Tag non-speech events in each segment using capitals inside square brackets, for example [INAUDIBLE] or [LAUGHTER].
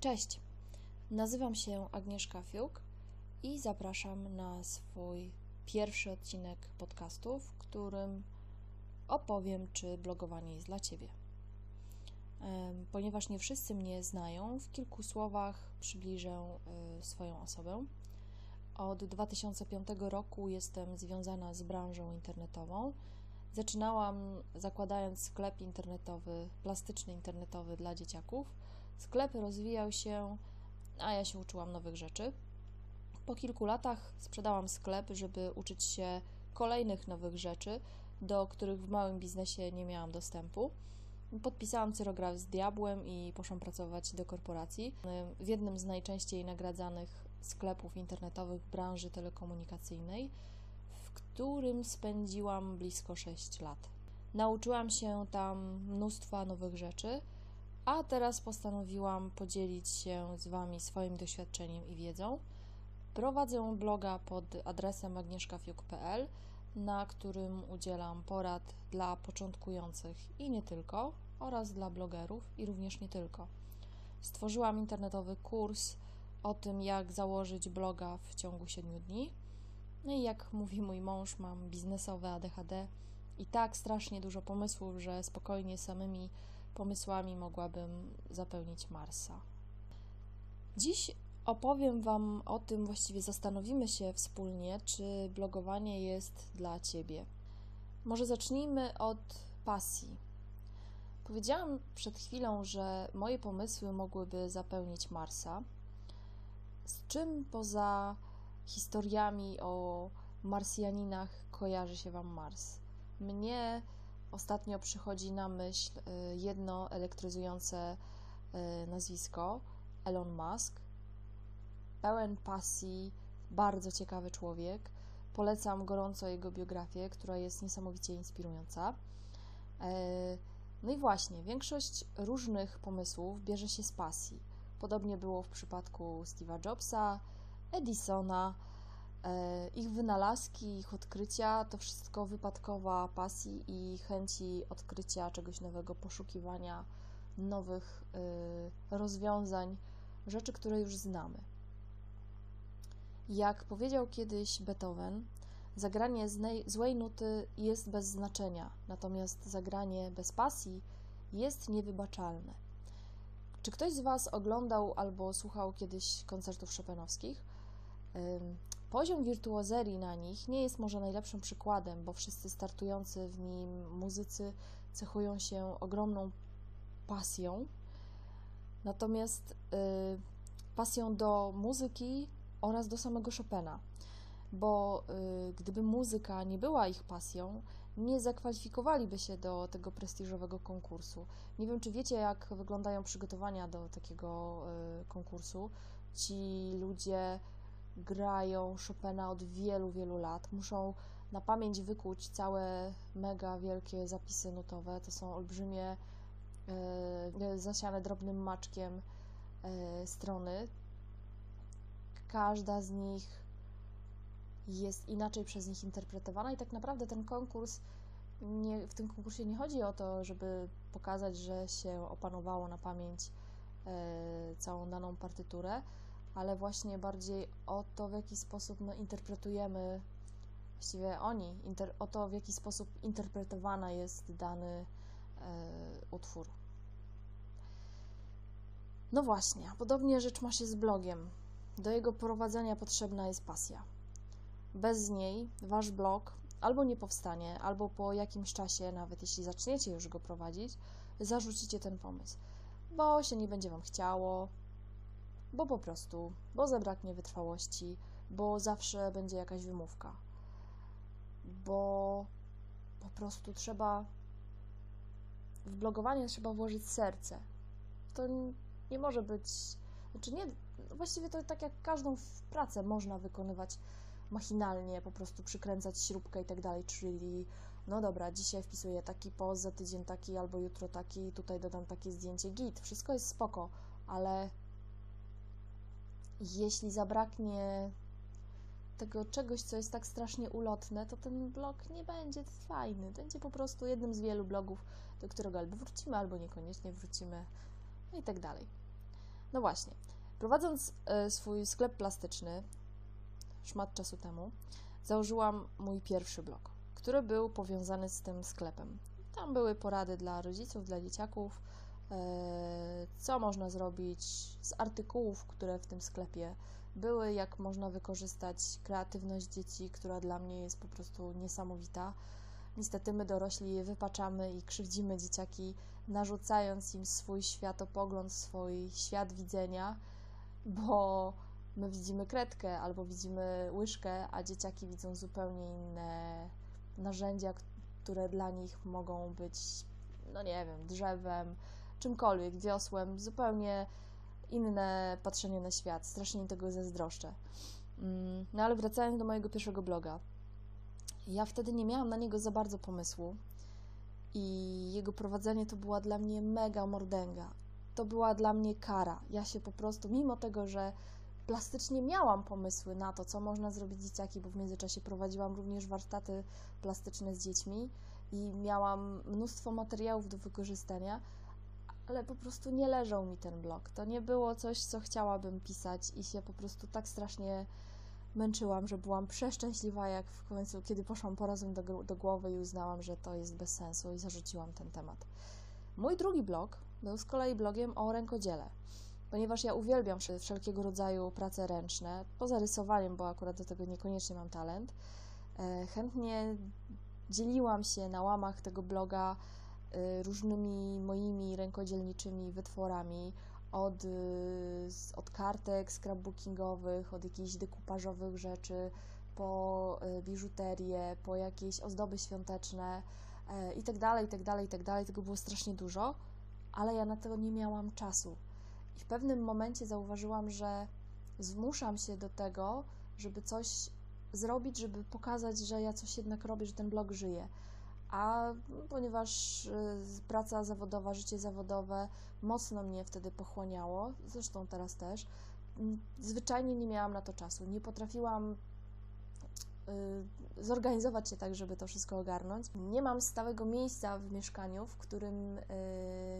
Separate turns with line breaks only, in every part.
Cześć, nazywam się Agnieszka Fiuk i zapraszam na swój pierwszy odcinek podcastu, w którym opowiem, czy blogowanie jest dla Ciebie. Ponieważ nie wszyscy mnie znają, w kilku słowach przybliżę y, swoją osobę. Od 2005 roku jestem związana z branżą internetową. Zaczynałam zakładając sklep internetowy, plastyczny internetowy dla dzieciaków. Sklep rozwijał się, a ja się uczyłam nowych rzeczy. Po kilku latach sprzedałam sklep, żeby uczyć się kolejnych nowych rzeczy, do których w małym biznesie nie miałam dostępu. Podpisałam cyrograf z diabłem i poszłam pracować do korporacji w jednym z najczęściej nagradzanych sklepów internetowych branży telekomunikacyjnej, w którym spędziłam blisko 6 lat. Nauczyłam się tam mnóstwa nowych rzeczy, a teraz postanowiłam podzielić się z Wami swoim doświadczeniem i wiedzą. Prowadzę bloga pod adresem agnieszkafiuk.pl, na którym udzielam porad dla początkujących i nie tylko, oraz dla blogerów i również nie tylko. Stworzyłam internetowy kurs o tym, jak założyć bloga w ciągu 7 dni. No i jak mówi mój mąż, mam biznesowe ADHD i tak strasznie dużo pomysłów, że spokojnie samymi pomysłami mogłabym zapełnić Marsa. Dziś opowiem Wam o tym, właściwie zastanowimy się wspólnie, czy blogowanie jest dla Ciebie. Może zacznijmy od pasji. Powiedziałam przed chwilą, że moje pomysły mogłyby zapełnić Marsa. Z czym poza historiami o Marsjaninach kojarzy się Wam Mars? Mnie ostatnio przychodzi na myśl y, jedno elektryzujące y, nazwisko Elon Musk. Pełen pasji, bardzo ciekawy człowiek. Polecam gorąco jego biografię, która jest niesamowicie inspirująca. E, no i właśnie, większość różnych pomysłów bierze się z pasji. Podobnie było w przypadku Steve'a Jobsa, Edisona, ich wynalazki, ich odkrycia to wszystko wypadkowa pasji i chęci odkrycia czegoś nowego, poszukiwania nowych e, rozwiązań, rzeczy, które już znamy. Jak powiedział kiedyś Beethoven, zagranie złej nuty jest bez znaczenia, natomiast zagranie bez pasji jest niewybaczalne. Czy ktoś z Was oglądał albo słuchał kiedyś koncertów szopenowskich? Poziom wirtuozerii na nich nie jest może najlepszym przykładem, bo wszyscy startujący w nim muzycy cechują się ogromną pasją, natomiast y, pasją do muzyki oraz do samego Chopina, bo y, gdyby muzyka nie była ich pasją, nie zakwalifikowaliby się do tego prestiżowego konkursu. Nie wiem, czy wiecie, jak wyglądają przygotowania do takiego y, konkursu. Ci ludzie grają Chopina od wielu, wielu lat. Muszą na pamięć wykuć całe mega wielkie zapisy nutowe. To są olbrzymie, y, zasiane drobnym maczkiem y, strony. Każda z nich jest inaczej przez nich interpretowana i tak naprawdę ten konkurs, nie, w tym konkursie nie chodzi o to, żeby pokazać, że się opanowało na pamięć e, całą daną partyturę, ale właśnie bardziej o to, w jaki sposób my interpretujemy, właściwie oni, inter, o to, w jaki sposób interpretowana jest dany e, utwór. No właśnie, podobnie rzecz ma się z blogiem. Do jego prowadzenia potrzebna jest pasja. Bez niej wasz blog albo nie powstanie, albo po jakimś czasie, nawet jeśli zaczniecie już go prowadzić, zarzucicie ten pomysł, bo się nie będzie wam chciało, bo po prostu, bo zabraknie wytrwałości, bo zawsze będzie jakaś wymówka, bo po prostu trzeba w blogowanie trzeba włożyć serce. To nie może być, znaczy nie, właściwie to tak jak każdą pracę można wykonywać machinalnie po prostu przykręcać śrubkę i tak dalej, czyli no dobra, dzisiaj wpisuję taki post, za tydzień taki, albo jutro taki, tutaj dodam takie zdjęcie, git, wszystko jest spoko, ale jeśli zabraknie tego czegoś, co jest tak strasznie ulotne, to ten blog nie będzie fajny. Będzie po prostu jednym z wielu blogów, do którego albo wrócimy, albo niekoniecznie wrócimy, no i tak dalej. No właśnie, prowadząc e, swój sklep plastyczny szmat czasu temu, założyłam mój pierwszy blog, który był powiązany z tym sklepem. Tam były porady dla rodziców, dla dzieciaków, co można zrobić z artykułów, które w tym sklepie były, jak można wykorzystać kreatywność dzieci, która dla mnie jest po prostu niesamowita. Niestety my dorośli wypaczamy i krzywdzimy dzieciaki, narzucając im swój światopogląd, swój świat widzenia, bo my widzimy kredkę albo widzimy łyżkę, a dzieciaki widzą zupełnie inne narzędzia, które dla nich mogą być, no nie wiem, drzewem, czymkolwiek, wiosłem, zupełnie inne patrzenie na świat. Strasznie tego zazdroszczę. Mm, no ale wracając do mojego pierwszego bloga. Ja wtedy nie miałam na niego za bardzo pomysłu i jego prowadzenie to była dla mnie mega mordęga. To była dla mnie kara. Ja się po prostu, mimo tego, że plastycznie miałam pomysły na to, co można zrobić dzieciaki, bo w międzyczasie prowadziłam również warsztaty plastyczne z dziećmi i miałam mnóstwo materiałów do wykorzystania, ale po prostu nie leżał mi ten blog. To nie było coś, co chciałabym pisać i się po prostu tak strasznie męczyłam, że byłam przeszczęśliwa, jak w końcu, kiedy poszłam po razem do, do głowy i uznałam, że to jest bez sensu i zarzuciłam ten temat. Mój drugi blog był z kolei blogiem o rękodziele, ponieważ ja uwielbiam wszelkiego rodzaju prace ręczne, poza rysowaniem, bo akurat do tego niekoniecznie mam talent. E, chętnie dzieliłam się na łamach tego bloga różnymi moimi rękodzielniczymi wytworami, od, y, od kartek scrapbookingowych, od jakichś dekupażowych rzeczy, po y, biżuterię, po jakieś ozdoby świąteczne i tak dalej, i tak dalej, i tak dalej. Tego było strasznie dużo, ale ja na to nie miałam czasu. I w pewnym momencie zauważyłam, że zmuszam się do tego, żeby coś zrobić, żeby pokazać, że ja coś jednak robię, że ten blog żyje a ponieważ y, praca zawodowa, życie zawodowe mocno mnie wtedy pochłaniało, zresztą teraz też, zwyczajnie nie miałam na to czasu. Nie potrafiłam y, zorganizować się tak, żeby to wszystko ogarnąć. Nie mam stałego miejsca w mieszkaniu, w którym y,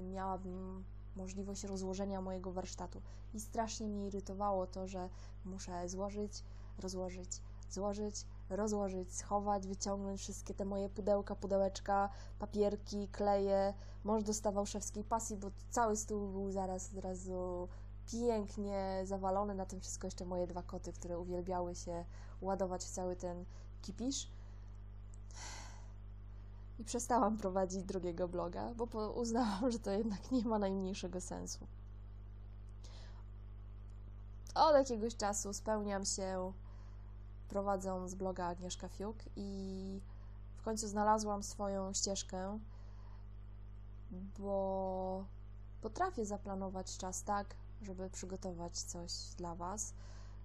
miałabym możliwość rozłożenia mojego warsztatu. I strasznie mnie irytowało to, że muszę złożyć, rozłożyć, złożyć, rozłożyć, schować, wyciągnąć wszystkie te moje pudełka, pudełeczka, papierki, kleje. Mąż dostawał szewskiej pasji, bo cały stół był zaraz od razu pięknie zawalony. Na tym wszystko jeszcze moje dwa koty, które uwielbiały się ładować w cały ten kipisz. I przestałam prowadzić drugiego bloga, bo uznałam, że to jednak nie ma najmniejszego sensu. Od jakiegoś czasu spełniam się prowadząc bloga Agnieszka Fiuk i w końcu znalazłam swoją ścieżkę, bo potrafię zaplanować czas tak, żeby przygotować coś dla Was.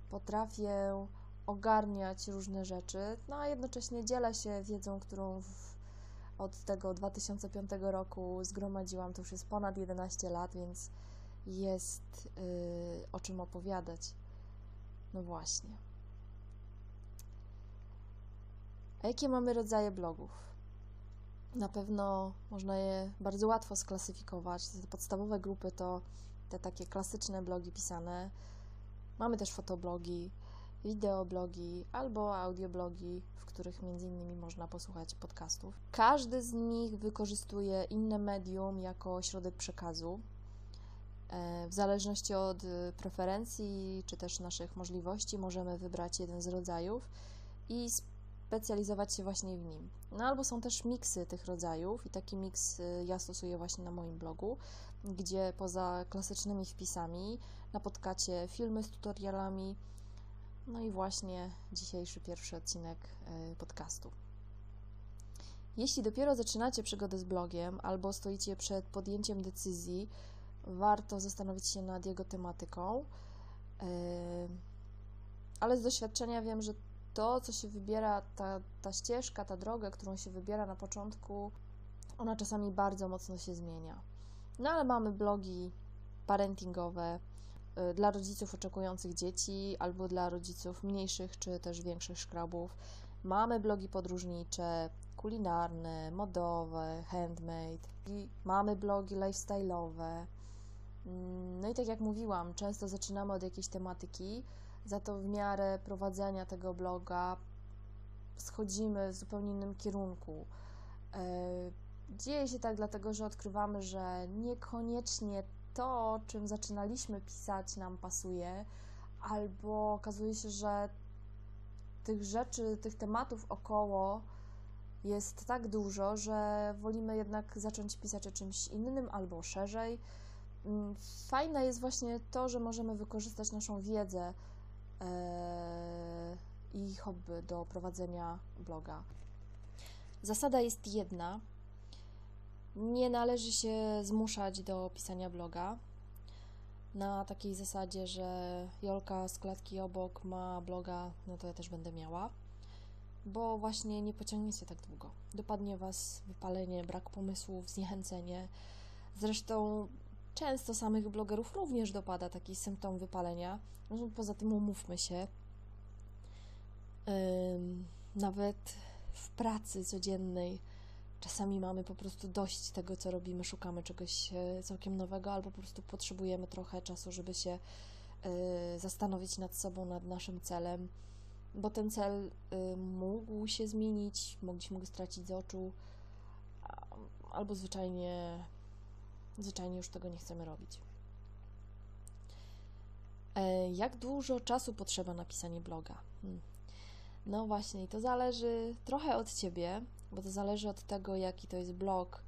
Potrafię ogarniać różne rzeczy, no a jednocześnie dzielę się wiedzą, którą w, od tego 2005 roku zgromadziłam. To już jest ponad 11 lat, więc jest yy, o czym opowiadać. No właśnie. A jakie mamy rodzaje blogów? Na pewno można je bardzo łatwo sklasyfikować. Te podstawowe grupy to te takie klasyczne blogi pisane. Mamy też fotoblogi, wideoblogi albo audioblogi, w których między innymi można posłuchać podcastów. Każdy z nich wykorzystuje inne medium jako środek przekazu. E, w zależności od preferencji czy też naszych możliwości możemy wybrać jeden z rodzajów i specjalizować się właśnie w nim. No albo są też miksy tych rodzajów i taki miks y, ja stosuję właśnie na moim blogu, gdzie poza klasycznymi wpisami napotkacie filmy z tutorialami, no i właśnie dzisiejszy pierwszy odcinek y, podcastu. Jeśli dopiero zaczynacie przygodę z blogiem albo stoicie przed podjęciem decyzji, warto zastanowić się nad jego tematyką. Y, ale z doświadczenia wiem, że to, co się wybiera, ta, ta ścieżka, ta droga, którą się wybiera na początku, ona czasami bardzo mocno się zmienia. No ale mamy blogi parentingowe y, dla rodziców oczekujących dzieci albo dla rodziców mniejszych czy też większych szkrabów. Mamy blogi podróżnicze, kulinarne, modowe, handmade. I mamy blogi lifestyle'owe. Mm, no i tak jak mówiłam, często zaczynamy od jakiejś tematyki, za to w miarę prowadzenia tego bloga schodzimy w zupełnie innym kierunku. E, dzieje się tak dlatego, że odkrywamy, że niekoniecznie to, czym zaczynaliśmy pisać, nam pasuje, albo okazuje się, że tych rzeczy, tych tematów około jest tak dużo, że wolimy jednak zacząć pisać o czymś innym albo szerzej. Mm, fajne jest właśnie to, że możemy wykorzystać naszą wiedzę i hobby do prowadzenia bloga. Zasada jest jedna. Nie należy się zmuszać do pisania bloga. Na takiej zasadzie, że Jolka z klatki obok ma bloga, no to ja też będę miała bo właśnie nie pociągniecie tak długo. Dopadnie Was wypalenie, brak pomysłów, zniechęcenie. Zresztą często samych blogerów również dopada taki symptom wypalenia. No, poza tym umówmy się, nawet w pracy codziennej czasami mamy po prostu dość tego, co robimy, szukamy czegoś e, całkiem nowego, albo po prostu potrzebujemy trochę czasu, żeby się e, zastanowić nad sobą, nad naszym celem bo ten cel y, mógł się zmienić, mogliśmy go stracić z oczu, albo zwyczajnie, zwyczajnie już tego nie chcemy robić. E, jak dużo czasu potrzeba na pisanie bloga? Hmm. No właśnie, to zależy trochę od ciebie, bo to zależy od tego, jaki to jest blog,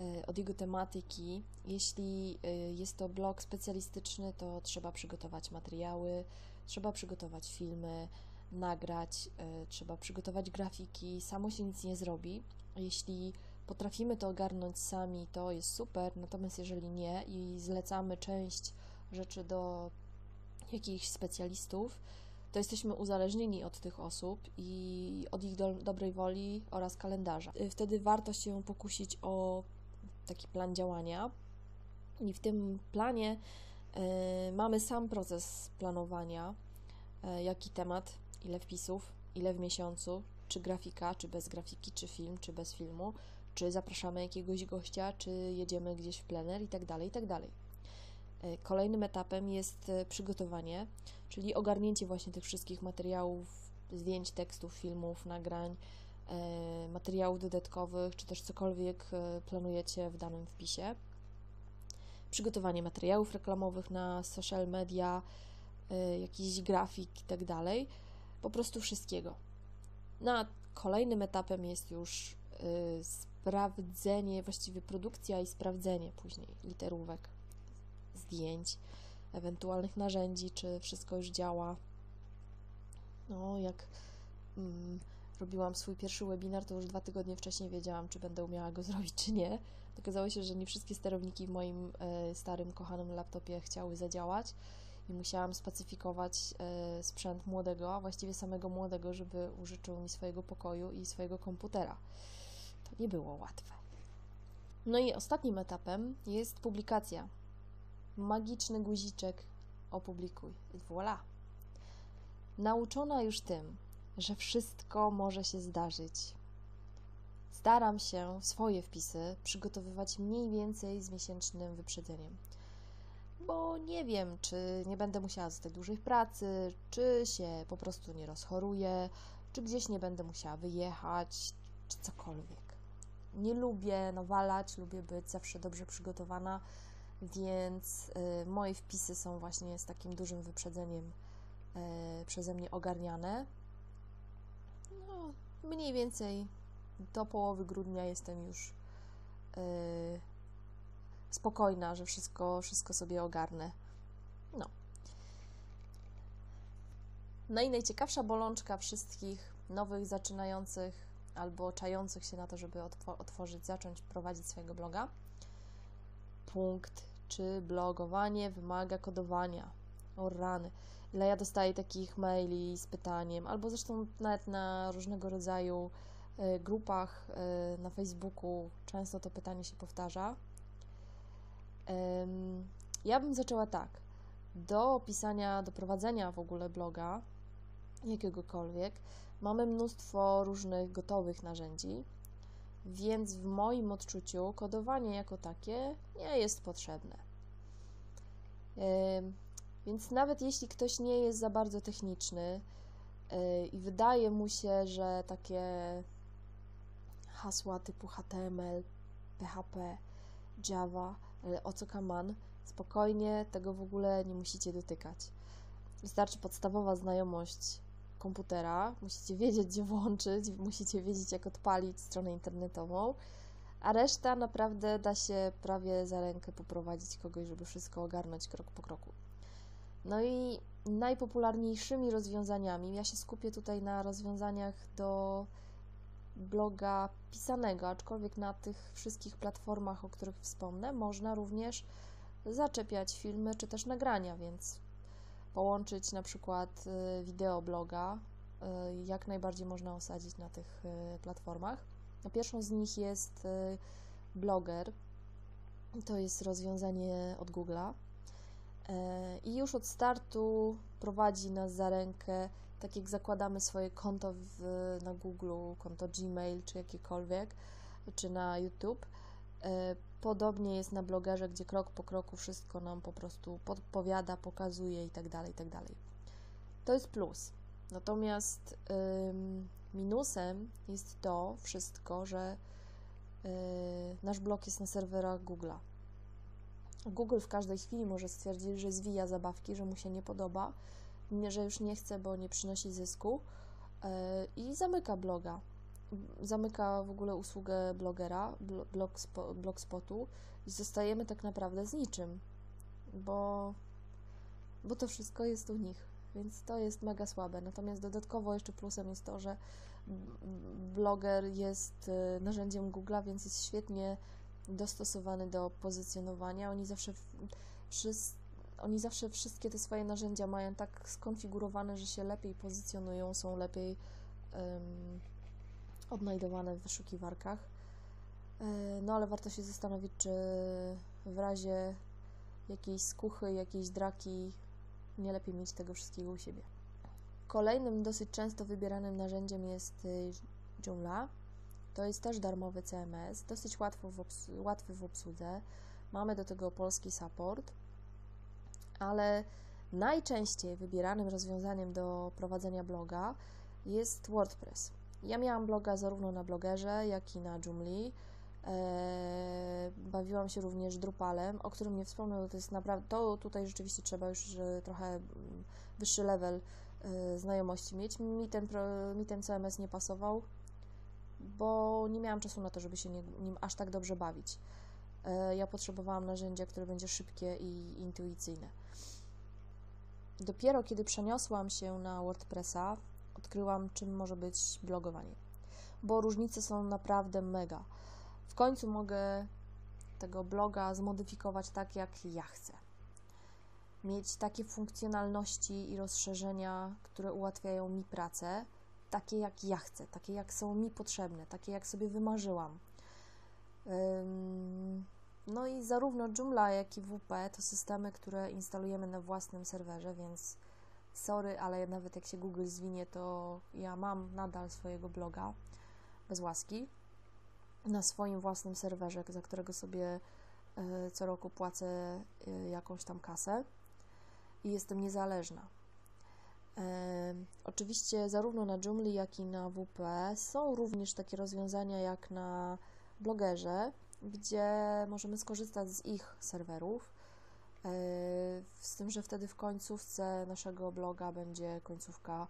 y, od jego tematyki. Jeśli y, jest to blog specjalistyczny, to trzeba przygotować materiały, trzeba przygotować filmy, nagrać, e, trzeba przygotować grafiki, samo się nic nie zrobi. Jeśli potrafimy to ogarnąć sami, to jest super, natomiast jeżeli nie i zlecamy część rzeczy do jakichś specjalistów, to jesteśmy uzależnieni od tych osób i od ich do, dobrej woli oraz kalendarza. E, wtedy warto się pokusić o taki plan działania i w tym planie y, mamy sam proces planowania, y, jaki temat ile wpisów, ile w miesiącu, czy grafika, czy bez grafiki, czy film, czy bez filmu, czy zapraszamy jakiegoś gościa, czy jedziemy gdzieś w plener i tak dalej, i tak dalej. E, kolejnym etapem jest e, przygotowanie, czyli ogarnięcie właśnie tych wszystkich materiałów, zdjęć, tekstów, filmów, nagrań, e, materiałów dodatkowych, czy też cokolwiek planujecie w danym wpisie. Przygotowanie materiałów reklamowych na social media, jakiś grafik i tak dalej po prostu wszystkiego. No a kolejnym etapem jest już sprawdzenie, właściwie produkcja i sprawdzenie później literówek, zdjęć, ewentualnych narzędzi, czy wszystko już działa. No, jak mm, robiłam swój pierwszy webinar, to już dwa tygodnie wcześniej wiedziałam, czy będę umiała go [LAUGHS] zrobić, czy nie. Okazało się, że nie wszystkie sterowniki w moim y, starym, kochanym laptopie chciały zadziałać i musiałam specyfikować e, sprzęt młodego, a właściwie samego młodego, żeby użyczył mi swojego pokoju i swojego komputera. To nie było łatwe. No i ostatnim etapem jest publikacja. Magiczny guziczek opublikuj. I voilà. Nauczona już tym, że wszystko może się zdarzyć, staram się swoje wpisy przygotowywać mniej więcej z miesięcznym wyprzedzeniem bo nie wiem, czy nie będę musiała zostać dłużej w pracy, czy się po prostu nie rozchoruję, czy gdzieś nie będę musiała wyjechać, czy cokolwiek. Nie lubię nawalać, lubię być zawsze dobrze przygotowana, więc y, moje wpisy są właśnie z takim dużym wyprzedzeniem y, przeze mnie ogarniane. No, mniej więcej do połowy grudnia jestem już y, spokojna, że wszystko, wszystko sobie ogarnę. No. No i najciekawsza bolączka wszystkich nowych, zaczynających albo czających się na to, żeby otworzyć, zacząć prowadzić swojego bloga. Punkt, czy blogowanie wymaga kodowania. O rany. Ile ja dostaję takich maili z pytaniem, albo zresztą nawet na różnego rodzaju e, grupach e, na Facebooku często to pytanie się powtarza. Ja bym zaczęła tak. Do opisania, do prowadzenia w ogóle bloga, jakiegokolwiek, mamy mnóstwo różnych gotowych narzędzi, więc w moim odczuciu kodowanie jako takie nie jest potrzebne. Więc nawet jeśli ktoś nie jest za bardzo techniczny i wydaje mu się, że takie hasła typu HTML, PHP, Java, o co kaman, spokojnie tego w ogóle nie musicie dotykać. Wystarczy podstawowa znajomość komputera, musicie wiedzieć, gdzie włączyć, musicie wiedzieć, jak odpalić stronę internetową, a reszta naprawdę da się prawie za rękę poprowadzić kogoś, żeby wszystko ogarnąć krok po kroku. No i najpopularniejszymi rozwiązaniami, ja się skupię tutaj na rozwiązaniach do bloga pisanego, aczkolwiek na tych wszystkich platformach, o których wspomnę, można również zaczepiać filmy czy też nagrania, więc połączyć na przykład y, wideo bloga, y, jak najbardziej można osadzić na tych y, platformach. No, pierwszą z nich jest Blogger. To jest rozwiązanie od Google'a. I już od startu prowadzi nas za rękę, tak jak zakładamy swoje konto w, na Google, konto Gmail czy jakiekolwiek, czy na YouTube. Podobnie jest na blogerze, gdzie krok po kroku wszystko nam po prostu podpowiada, pokazuje i tak dalej, i tak. To jest plus. Natomiast ym, minusem jest to wszystko, że yy, nasz blog jest na serwerach Google'a. Google w każdej chwili może stwierdzić, że zwija zabawki, że mu się nie podoba, że już nie chce, bo nie przynosi zysku yy, i zamyka bloga zamyka w ogóle usługę blogera, blogspotu i zostajemy tak naprawdę z niczym, bo, bo to wszystko jest u nich, więc to jest mega słabe. Natomiast dodatkowo jeszcze plusem jest to, że bloger jest y, narzędziem Google'a, więc jest świetnie dostosowany do pozycjonowania. Oni zawsze, wszyscy, oni zawsze wszystkie te swoje narzędzia mają tak skonfigurowane, że się lepiej pozycjonują, są lepiej um, odnajdowane w wyszukiwarkach. E, no ale warto się zastanowić, czy w razie jakiejś skuchy, jakiejś draki nie lepiej mieć tego wszystkiego u siebie. Kolejnym dosyć często wybieranym narzędziem jest y, Joomla. To jest też darmowy CMS, dosyć łatwo w łatwy w obsłudze. Mamy do tego polski support, ale najczęściej wybieranym rozwiązaniem do prowadzenia bloga jest WordPress. Ja miałam bloga zarówno na blogerze, jak i na Joomla. E, bawiłam się również Drupalem, o którym nie wspomnę, to jest naprawdę, to tutaj rzeczywiście trzeba już trochę mm, wyższy level e, znajomości mieć. Mi ten, mi ten CMS nie pasował, bo nie miałam czasu na to, żeby się nim aż tak dobrze bawić. E, ja potrzebowałam narzędzia, które będzie szybkie i intuicyjne. Dopiero kiedy przeniosłam się na WordPressa, odkryłam, czym może być blogowanie. Bo różnice są naprawdę mega. W końcu mogę tego bloga zmodyfikować tak, jak ja chcę. Mieć takie funkcjonalności i rozszerzenia, które ułatwiają mi pracę, takie jak ja chcę, takie jak są mi potrzebne, takie jak sobie wymarzyłam. No i zarówno Joomla, jak i WP to systemy, które instalujemy na własnym serwerze, więc sorry, ale nawet jak się Google zwinie, to ja mam nadal swojego bloga bez łaski na swoim własnym serwerze, za którego sobie e, co roku płacę e, jakąś tam kasę i jestem niezależna. E, oczywiście zarówno na Joomla, jak i na WP są również takie rozwiązania jak na blogerze, gdzie możemy skorzystać z ich serwerów z tym, że wtedy w końcówce naszego bloga będzie końcówka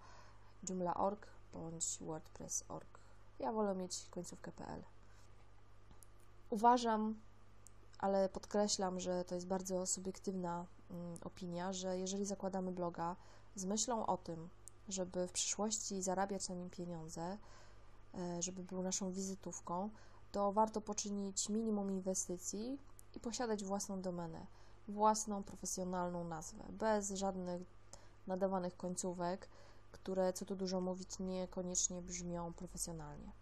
joomla.org bądź wordpress.org. Ja wolę mieć końcówkę.pl. Uważam, ale podkreślam, że to jest bardzo subiektywna mm, opinia, że jeżeli zakładamy bloga z myślą o tym, żeby w przyszłości zarabiać na nim pieniądze, e, żeby był naszą wizytówką, to warto poczynić minimum inwestycji i posiadać własną domenę własną profesjonalną nazwę, bez żadnych nadawanych końcówek, które, co tu dużo mówić, niekoniecznie brzmią profesjonalnie.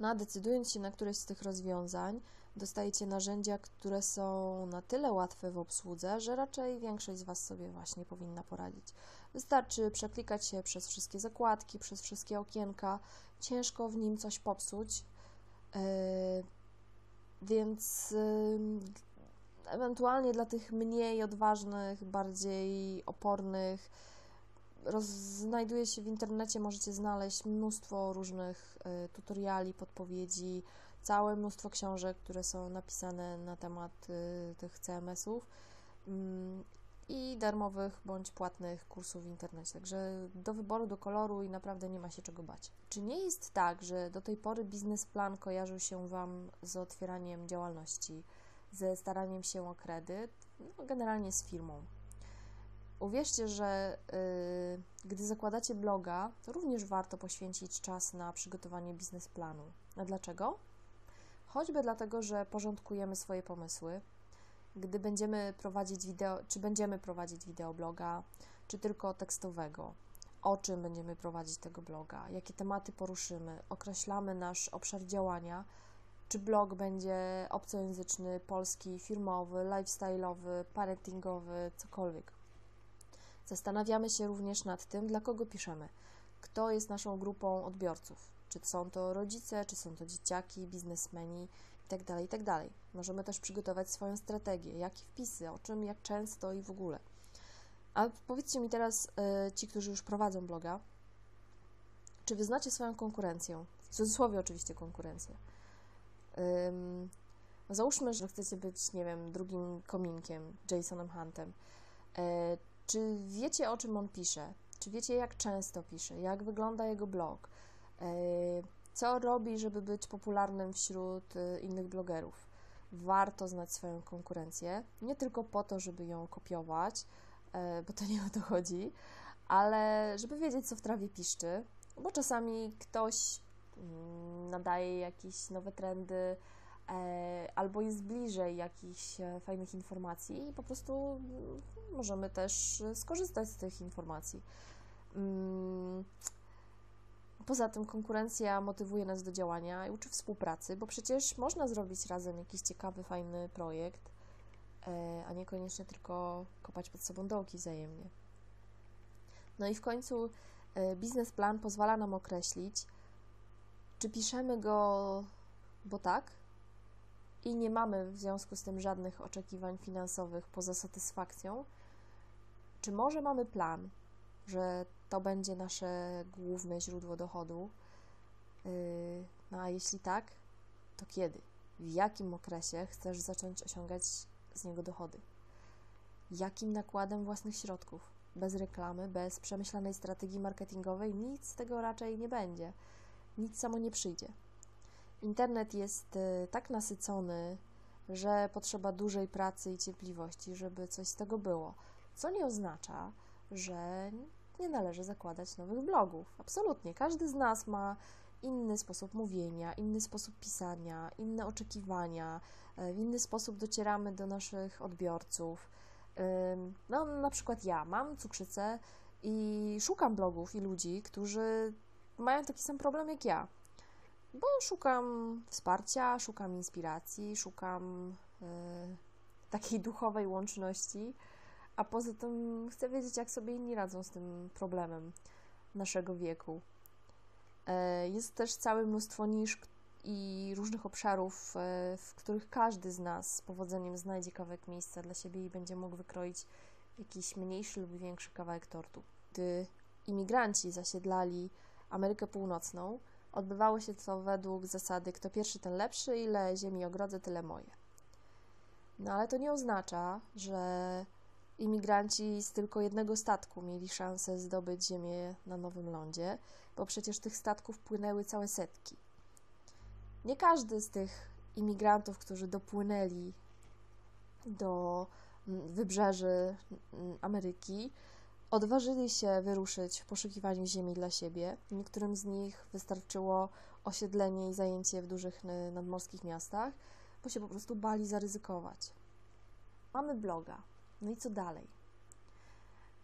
No decydując się na któreś z tych rozwiązań, dostajecie narzędzia, które są na tyle łatwe w obsłudze, że raczej większość z Was sobie właśnie powinna poradzić. Wystarczy przeklikać się przez wszystkie zakładki, przez wszystkie okienka, ciężko w nim coś popsuć. Yy, więc yy, ewentualnie dla tych mniej odważnych, bardziej opornych, znajduje się w internecie, możecie znaleźć mnóstwo różnych y, tutoriali, podpowiedzi, całe mnóstwo książek, które są napisane na temat y, tych CMS-ów mm, i darmowych bądź płatnych kursów w internecie. Także do wyboru, do koloru i naprawdę nie ma się czego bać. Czy nie jest tak, że do tej pory biznesplan kojarzył się Wam z otwieraniem działalności, ze staraniem się o kredyt, no, generalnie z firmą? Uwierzcie, że yy, gdy zakładacie bloga, również warto poświęcić czas na przygotowanie biznesplanu. A dlaczego? Choćby dlatego, że porządkujemy swoje pomysły. Gdy będziemy prowadzić wideo, czy będziemy prowadzić wideobloga, czy tylko tekstowego, o czym będziemy prowadzić tego bloga, jakie tematy poruszymy, określamy nasz obszar działania, czy blog będzie obcojęzyczny, polski, firmowy, lifestyle'owy, parentingowy, cokolwiek. Zastanawiamy się również nad tym, dla kogo piszemy, kto jest naszą grupą odbiorców, czy są to rodzice, czy są to dzieciaki, biznesmeni itd., tak itd. Tak Możemy też przygotować swoją strategię, jakie wpisy, o czym, jak często i w ogóle. A powiedzcie mi teraz, y, ci, którzy już prowadzą bloga, czy wyznacie swoją konkurencję? W cudzysłowie oczywiście konkurencję. Ym, załóżmy, że chcecie być, nie wiem, drugim kominkiem, Jasonem Huntem. Y, czy wiecie, o czym on pisze? Czy wiecie, jak często pisze? Jak wygląda jego blog? E, co robi, żeby być popularnym wśród e, innych blogerów? Warto znać swoją konkurencję, nie tylko po to, żeby ją kopiować, e, bo to nie o to chodzi, ale żeby wiedzieć, co w trawie piszczy, bo czasami ktoś nadaje jakieś nowe trendy, albo jest bliżej jakichś fajnych informacji i po prostu mm, możemy też skorzystać z tych informacji. Mm, poza tym konkurencja motywuje nas do działania i uczy współpracy, bo przecież można zrobić razem jakiś ciekawy, fajny projekt, e, a niekoniecznie tylko kopać pod sobą dołki wzajemnie. No i w końcu e, biznesplan pozwala nam określić, czy piszemy go, bo tak, i nie mamy w związku z tym żadnych oczekiwań finansowych poza satysfakcją, czy może mamy plan, że to będzie nasze główne źródło dochodu? Yy, no a jeśli tak, to kiedy? W jakim okresie chcesz zacząć osiągać z niego dochody? Jakim nakładem własnych środków? Bez reklamy, bez przemyślanej strategii marketingowej nic z tego raczej nie będzie. Nic samo nie przyjdzie. Internet jest y, tak nasycony, że potrzeba dużej pracy i cierpliwości, żeby coś z tego było. Co nie oznacza, że nie należy zakładać nowych blogów. Absolutnie. Każdy z nas ma inny sposób mówienia, inny sposób pisania, inne oczekiwania, y, w inny sposób docieramy do naszych odbiorców. No, na przykład ja mam cukrzycę i szukam blogów i ludzi, którzy mają taki sam problem jak ja bo szukam wsparcia, szukam inspiracji, szukam y, takiej [LAUGHS] duchowej łączności, a poza tym chcę wiedzieć, jak sobie inni radzą z tym problemem naszego wieku. Y, jest też całe mnóstwo nisz i różnych obszarów, y, w których każdy z nas z powodzeniem znajdzie kawałek miejsca dla siebie i będzie mógł wykroić jakiś mniejszy lub większy kawałek tortu. Gdy imigranci zasiedlali Amerykę Północną, Odbywało się to według zasady kto pierwszy, ten lepszy, ile ziemi ogrodzę, tyle moje. No ale to nie oznacza, że imigranci z tylko jednego statku mieli szansę zdobyć ziemię na Nowym Lądzie, bo przecież tych statków płynęły całe setki. Nie każdy z tych imigrantów, którzy dopłynęli do mm, wybrzeży mm, Ameryki, odważyli się wyruszyć w poszukiwaniu ziemi dla siebie. Niektórym z nich wystarczyło osiedlenie i zajęcie w dużych nadmorskich miastach, bo się po prostu bali zaryzykować. Mamy bloga. No i co dalej?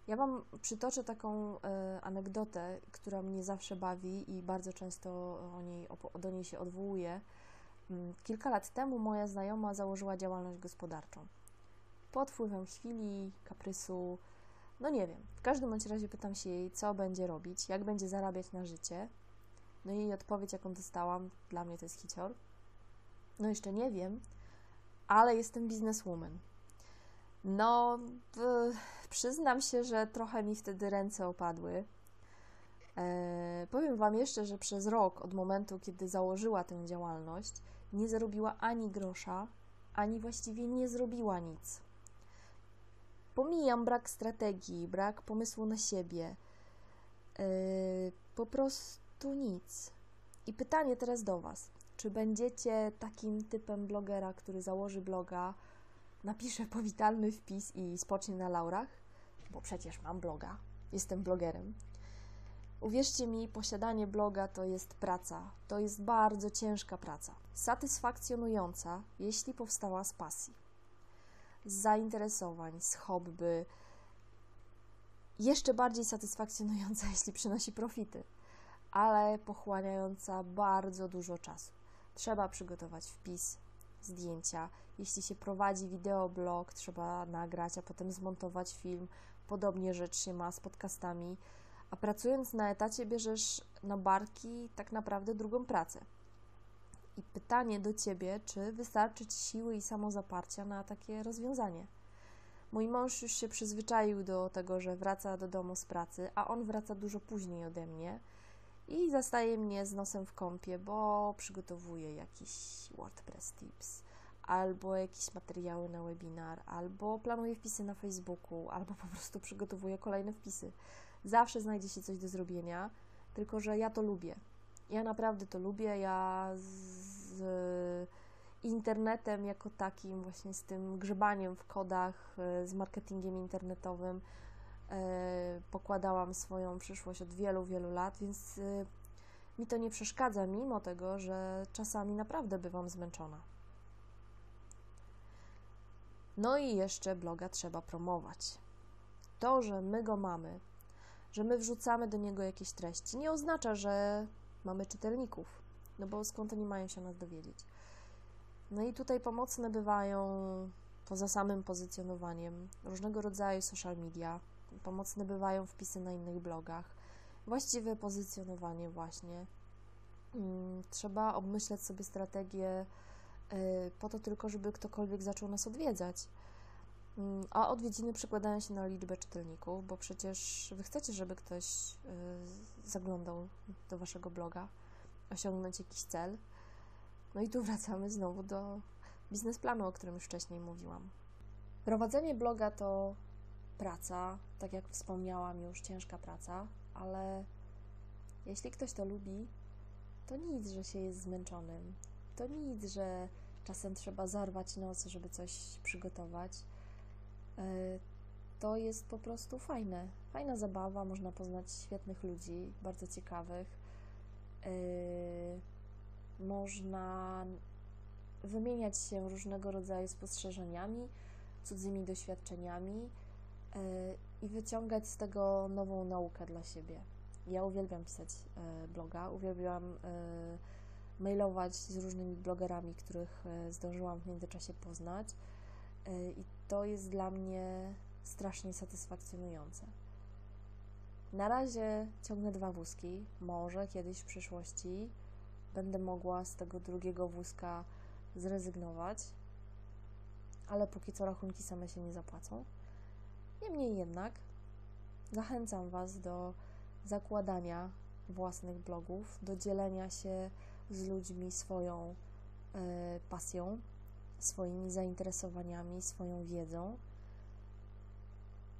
Ja Wam przytoczę taką e, anegdotę, która mnie zawsze bawi i bardzo często o niej, do niej się odwołuję. Mm, kilka lat temu moja znajoma założyła działalność gospodarczą. Pod wpływem chwili, kaprysu, no nie wiem. W każdym bądź razie pytam się jej, co będzie robić, jak będzie zarabiać na życie. No i jej odpowiedź, jaką dostałam, dla mnie to jest hicior. No jeszcze nie wiem, ale jestem bizneswoman. No, przyznam się, że trochę mi wtedy ręce opadły. E, powiem Wam jeszcze, że przez rok od momentu, kiedy założyła tę działalność, nie zarobiła ani grosza, ani właściwie nie zrobiła nic. Pomijam brak strategii, brak pomysłu na siebie. E, po prostu nic. I pytanie teraz do Was. Czy będziecie takim typem blogera, który założy bloga, napisze powitalny wpis i spocznie na laurach? Bo przecież mam bloga, jestem blogerem. Uwierzcie mi, posiadanie bloga to jest praca. To jest bardzo ciężka praca. Satysfakcjonująca, jeśli powstała z pasji, z zainteresowań, z hobby. Jeszcze bardziej satysfakcjonująca, [LAUGHS] jeśli przynosi profity, ale pochłaniająca bardzo dużo czasu. Trzeba przygotować wpis, zdjęcia. Jeśli się prowadzi wideoblog, trzeba nagrać, a potem zmontować film. Podobnie rzecz się ma z podcastami a pracując na etacie bierzesz na barki tak naprawdę drugą pracę. I pytanie do ciebie, czy wystarczy ci siły i samozaparcia na takie rozwiązanie? Mój mąż już się przyzwyczaił do tego, że wraca do domu z pracy, a on wraca dużo później ode mnie i zastaje mnie z nosem w kąpie, bo przygotowuje jakiś WordPress tips, albo jakieś materiały na webinar, albo planuje wpisy na Facebooku, albo po prostu przygotowuje kolejne wpisy. Zawsze znajdzie się coś do zrobienia, tylko że ja to lubię. Ja naprawdę to lubię. Ja z internetem jako takim, właśnie z tym grzebaniem w kodach, e, z marketingiem internetowym e, pokładałam swoją przyszłość od wielu, wielu lat, więc e, mi to nie przeszkadza, mimo tego, że czasami naprawdę bywam zmęczona. No i jeszcze bloga trzeba promować. To, że my go mamy, że my wrzucamy do niego jakieś treści, nie oznacza, że mamy czytelników, no bo skąd oni mają się nas dowiedzieć. No i tutaj pomocne bywają poza samym pozycjonowaniem różnego rodzaju social media, pomocne bywają wpisy na innych blogach, właściwe pozycjonowanie właśnie. Mm, trzeba obmyśleć sobie strategię y, po to tylko, żeby ktokolwiek zaczął nas odwiedzać. Mm, a odwiedziny przekładają się na liczbę czytelników, bo przecież Wy chcecie, żeby ktoś y, zaglądał do Waszego bloga, osiągnąć jakiś cel. No i tu [LAUGHS] wracamy znowu do biznesplanu, o którym już wcześniej mówiłam. Prowadzenie bloga to praca, tak jak wspomniałam, już ciężka praca, ale jeśli ktoś to lubi, to nic, że się jest zmęczonym. To nic, że czasem trzeba zarwać noc, żeby coś przygotować to jest po prostu fajne. Fajna zabawa, można poznać świetnych ludzi, bardzo ciekawych. E, można wymieniać się różnego rodzaju spostrzeżeniami, cudzymi doświadczeniami e, i wyciągać z tego nową naukę dla siebie. Ja uwielbiam pisać bloga, uwielbiam mailować z różnymi blogerami, których zdążyłam w międzyczasie poznać i to jest dla mnie strasznie satysfakcjonujące. Na razie ciągnę dwa wózki. Może kiedyś w przyszłości będę mogła z tego drugiego wózka zrezygnować, ale póki co rachunki same się nie zapłacą. Niemniej jednak zachęcam Was do zakładania własnych blogów, do dzielenia się z ludźmi swoją y, pasją, swoimi zainteresowaniami, swoją wiedzą,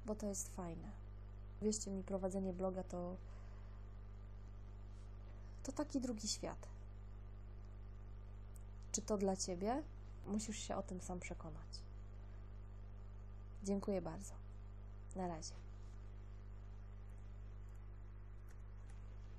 bo to jest fajne. Wierzcie mi, prowadzenie bloga to, to taki drugi świat. Czy to dla Ciebie? Musisz się o tym sam przekonać. Dziękuję bardzo. Na razie.